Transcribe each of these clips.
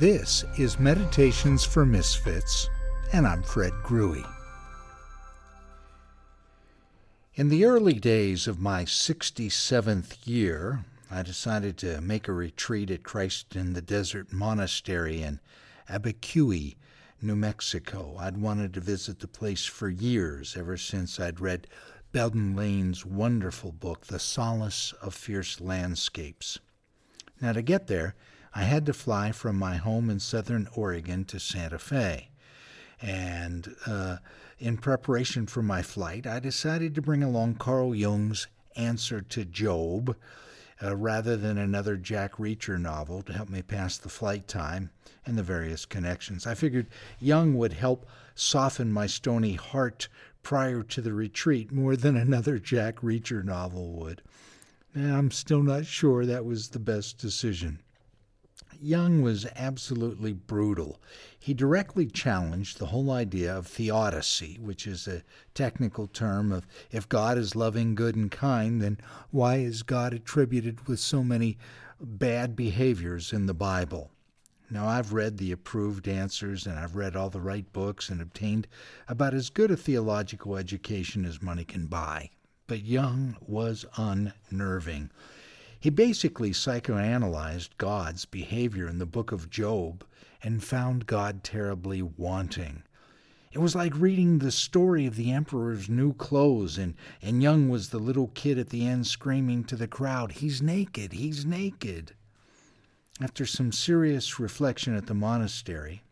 This is Meditations for Misfits, and I'm Fred Grewe. In the early days of my 67th year, I decided to make a retreat at Christ in the Desert Monastery in Abiquiu, New Mexico. I'd wanted to visit the place for years, ever since I'd read Belden Lane's wonderful book, The Solace of Fierce Landscapes. Now, to get there, I had to fly from my home in southern Oregon to Santa Fe. And uh, in preparation for my flight, I decided to bring along Carl Jung's Answer to Job. Uh, rather than another Jack Reacher novel to help me pass the flight time and the various connections. I figured Jung would help soften my stony heart prior to the retreat more than another Jack Reacher novel would. And I'm still not sure that was the best decision. Jung was absolutely brutal. He directly challenged the whole idea of theodicy, which is a technical term of if God is loving, good, and kind, then why is God attributed with so many bad behaviors in the Bible? Now, I've read the approved answers and I've read all the right books and obtained about as good a theological education as money can buy. But Jung was unnerving. He basically psychoanalyzed God's behavior in the book of Job and found God terribly wanting. It was like reading the story of the emperor's new clothes, and, and Jung was the little kid at the end screaming to the crowd, He's naked, he's naked. After some serious reflection at the monastery,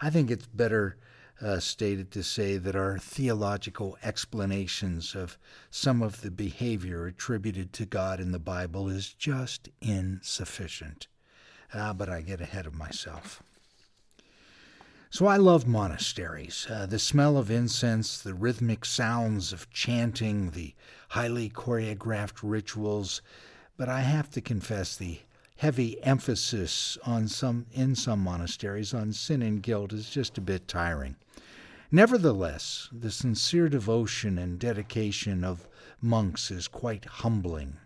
I think it's better uh, stated to say that our theological explanations of some of the behavior attributed to God in the Bible is just insufficient. Ah, but I get ahead of myself. So I love monasteries. Uh, the smell of incense, the rhythmic sounds of chanting, the highly choreographed rituals, but I have to confess the heavy emphasis on some in some monasteries on sin and guilt is just a bit tiring. Nevertheless, the sincere devotion and dedication of monks is quite humbling.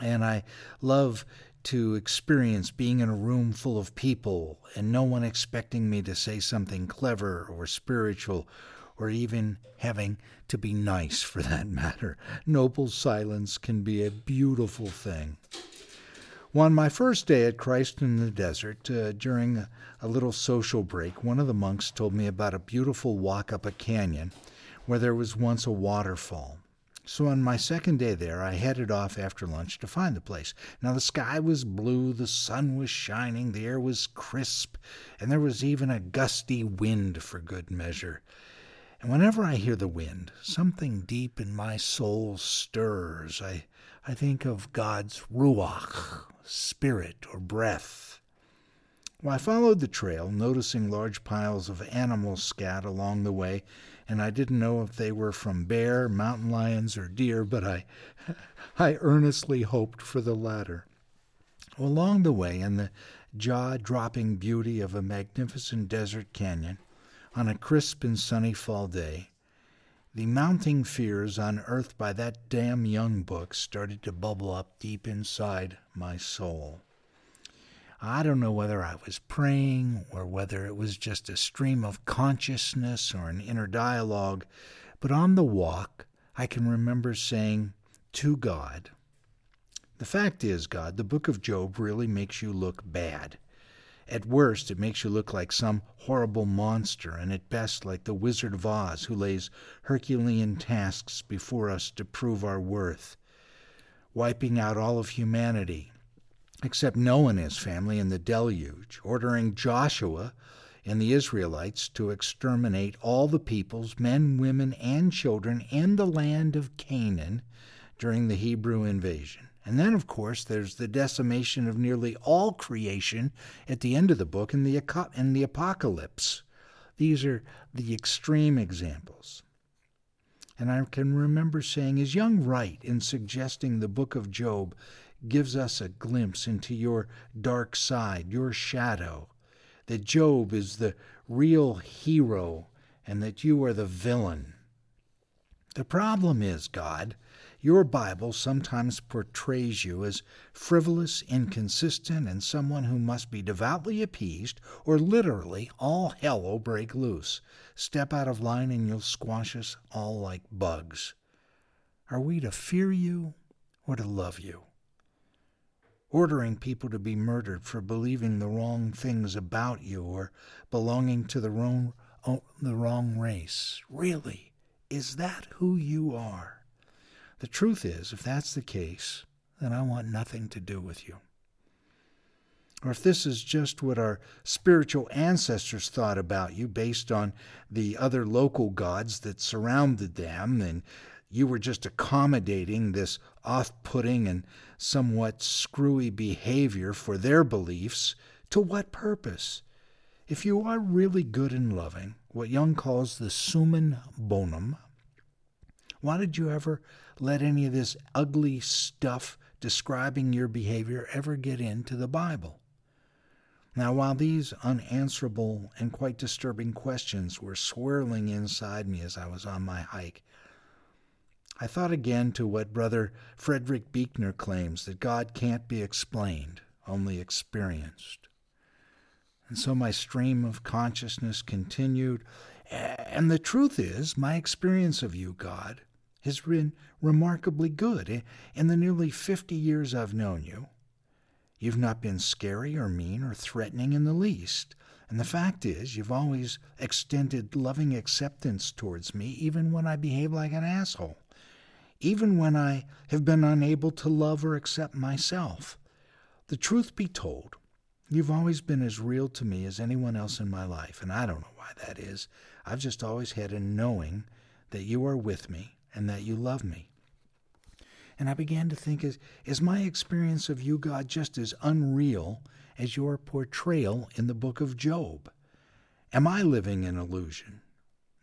And I love to experience being in a room full of people and no one expecting me to say something clever or spiritual or even having to be nice for that matter. Noble silence can be a beautiful thing. Well, on my first day at Christ in the Desert, uh, during a, a little social break, one of the monks told me about a beautiful walk up a canyon where there was once a waterfall. So on my second day there, I headed off after lunch to find the place. Now the sky was blue, the sun was shining, the air was crisp, and there was even a gusty wind for good measure. And whenever I hear the wind, something deep in my soul stirs. I, I think of God's ruach, spirit or breath. Well, I followed the trail, noticing large piles of animal scat along the way, and I didn't know if they were from bear, mountain lions, or deer, but I, I earnestly hoped for the latter. Along the way, in the jaw dropping beauty of a magnificent desert canyon, on a crisp and sunny fall day, the mounting fears unearthed by that damn Jung book started to bubble up deep inside my soul. I don't know whether I was praying or whether it was just a stream of consciousness or an inner dialogue, but on the walk I can remember saying to God, The fact is, God, the book of Job really makes you look bad. At worst, it makes you look like some horrible monster, and at best, like the Wizard of Oz who lays Herculean tasks before us to prove our worth, wiping out all of humanity, except Noah and his family in the deluge, ordering Joshua and the Israelites to exterminate all the peoples, men, women, and children, in the land of Canaan during the Hebrew invasion. And then, of course, there's the decimation of nearly all creation at the end of the book in the, in the apocalypse. These are the extreme examples. And I can remember saying, is Jung right in suggesting the book of Job gives us a glimpse into your dark side, your shadow, that Job is the real hero and that you are the villain? The problem is, God, Your Bible sometimes portrays you as frivolous, inconsistent, and someone who must be devoutly appeased, or literally all hell will break loose. Step out of line and you'll squash us all like bugs. Are we to fear you or to love you? Ordering people to be murdered for believing the wrong things about you or belonging to the wrong, oh, the wrong race. Really? Is that who you are? The truth is, if that's the case, then I want nothing to do with you. Or if this is just what our spiritual ancestors thought about you based on the other local gods that surrounded them, and you were just accommodating this off putting and somewhat screwy behavior for their beliefs, to what purpose? If you are really good and loving, what Jung calls the summum bonum, why did you ever let any of this ugly stuff describing your behavior ever get into the Bible? Now, while these unanswerable and quite disturbing questions were swirling inside me as I was on my hike, I thought again to what Brother Frederick Buechner claims that God can't be explained, only experienced. And so my stream of consciousness continued. And the truth is, my experience of you, God, has been remarkably good. Eh? In the nearly 50 years I've known you, you've not been scary or mean or threatening in the least. And the fact is, you've always extended loving acceptance towards me, even when I behave like an asshole, even when I have been unable to love or accept myself. The truth be told, you've always been as real to me as anyone else in my life, and I don't know why that is. I've just always had a knowing that you are with me and that you love me. And I began to think, is, is my experience of you, God, just as unreal as your portrayal in the book of Job? Am I living in illusion?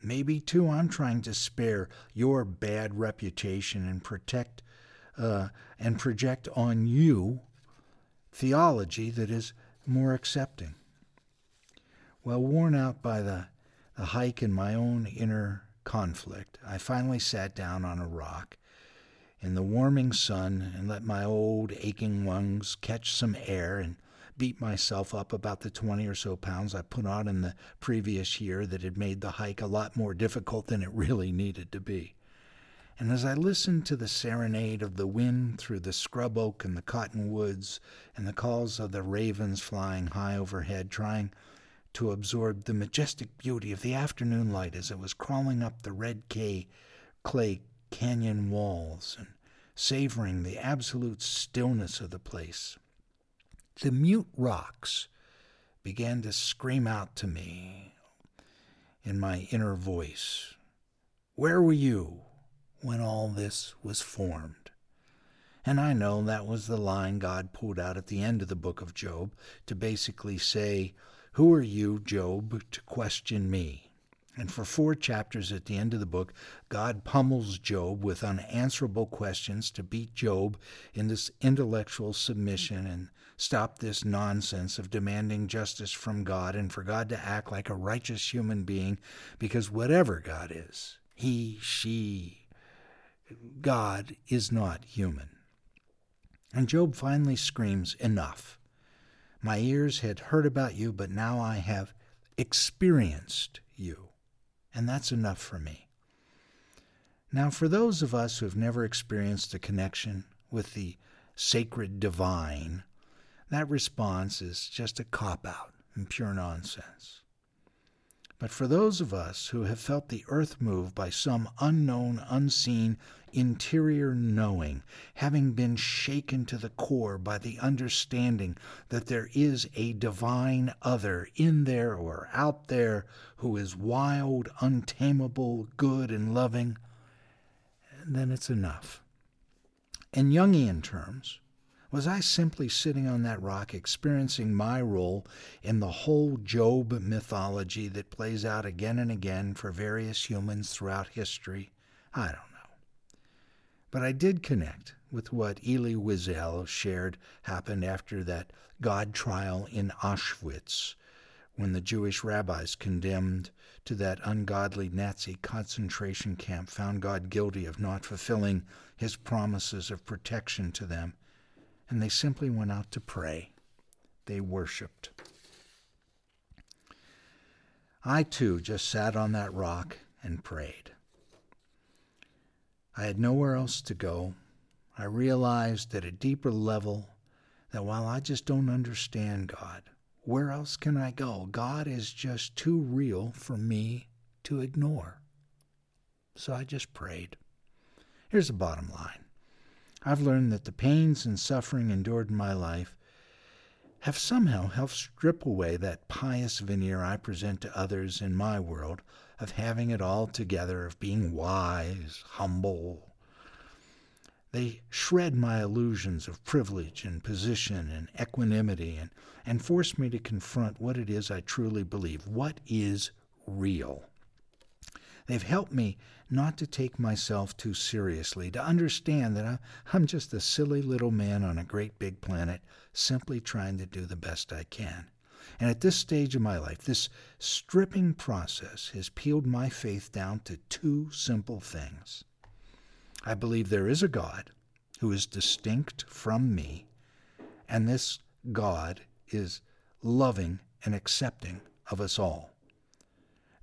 Maybe, too, I'm trying to spare your bad reputation and protect uh, and project on you theology that is more accepting. Well, worn out by the, the hike in my own inner conflict, I finally sat down on a rock in the warming sun and let my old aching lungs catch some air and beat myself up about the 20 or so pounds I put on in the previous year that had made the hike a lot more difficult than it really needed to be. And as I listened to the serenade of the wind through the scrub oak and the cottonwoods and the calls of the ravens flying high overhead, trying to absorb the majestic beauty of the afternoon light as it was crawling up the red clay, canyon walls and savoring the absolute stillness of the place. The mute rocks began to scream out to me in my inner voice Where were you when all this was formed? And I know that was the line God pulled out at the end of the book of Job to basically say, who are you, Job, to question me? And for four chapters at the end of the book, God pummels Job with unanswerable questions to beat Job in this intellectual submission and stop this nonsense of demanding justice from God and for God to act like a righteous human being because whatever God is, he, she, God is not human. And Job finally screams, Enough. My ears had heard about you, but now I have experienced you. And that's enough for me. Now, for those of us who have never experienced a connection with the sacred divine, that response is just a cop out and pure nonsense. But for those of us who have felt the earth move by some unknown, unseen, interior knowing, having been shaken to the core by the understanding that there is a divine other in there or out there who is wild, untamable, good, and loving, then it's enough. In Jungian terms, was I simply sitting on that rock experiencing my role in the whole Job mythology that plays out again and again for various humans throughout history? I don't know. But I did connect with what Elie Wiesel shared happened after that God trial in Auschwitz, when the Jewish rabbis condemned to that ungodly Nazi concentration camp found God guilty of not fulfilling his promises of protection to them, and they simply went out to pray. They worshiped. I too just sat on that rock and prayed. I had nowhere else to go. I realized at a deeper level that while I just don't understand God, where else can I go? God is just too real for me to ignore. So I just prayed. Here's the bottom line I've learned that the pains and suffering endured in my life have somehow helped strip away that pious veneer I present to others in my world of having it all together, of being wise, humble, they shred my illusions of privilege and position and equanimity and, and force me to confront what it is I truly believe. What is real? They've helped me not to take myself too seriously, to understand that I'm just a silly little man on a great big planet, simply trying to do the best I can. And at this stage of my life, this stripping process has peeled my faith down to two simple things I believe there is a God who is distinct from me, and this God is loving and accepting of us all.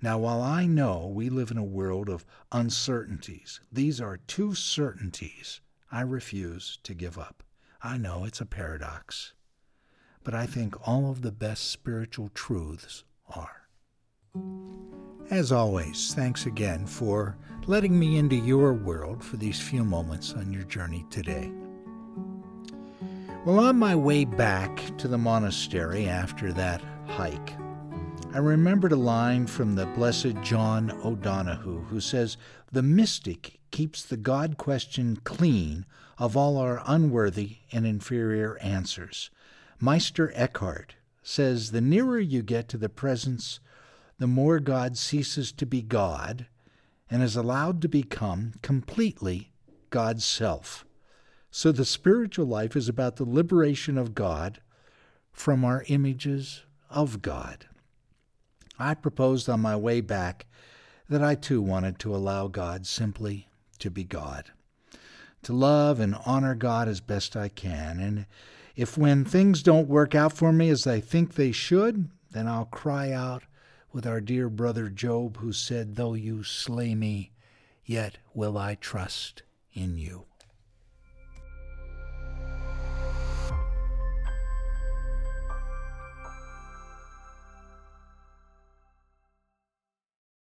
Now, while I know we live in a world of uncertainties, these are two certainties I refuse to give up. I know it's a paradox, but I think all of the best spiritual truths are. As always, thanks again for letting me into your world for these few moments on your journey today. Well, on my way back to the monastery after that hike, I remembered a line from the Blessed John O'Donohue who says, The mystic keeps the God question clean of all our unworthy and inferior answers. Meister Eckhart says, The nearer you get to the presence the more God ceases to be God and is allowed to become completely God's self. So the spiritual life is about the liberation of God from our images of God. I proposed on my way back that I too wanted to allow God simply to be God, to love and honor God as best I can. And if when things don't work out for me as I think they should, then I'll cry out, with our dear brother Job, who said, Though you slay me, yet will I trust in you.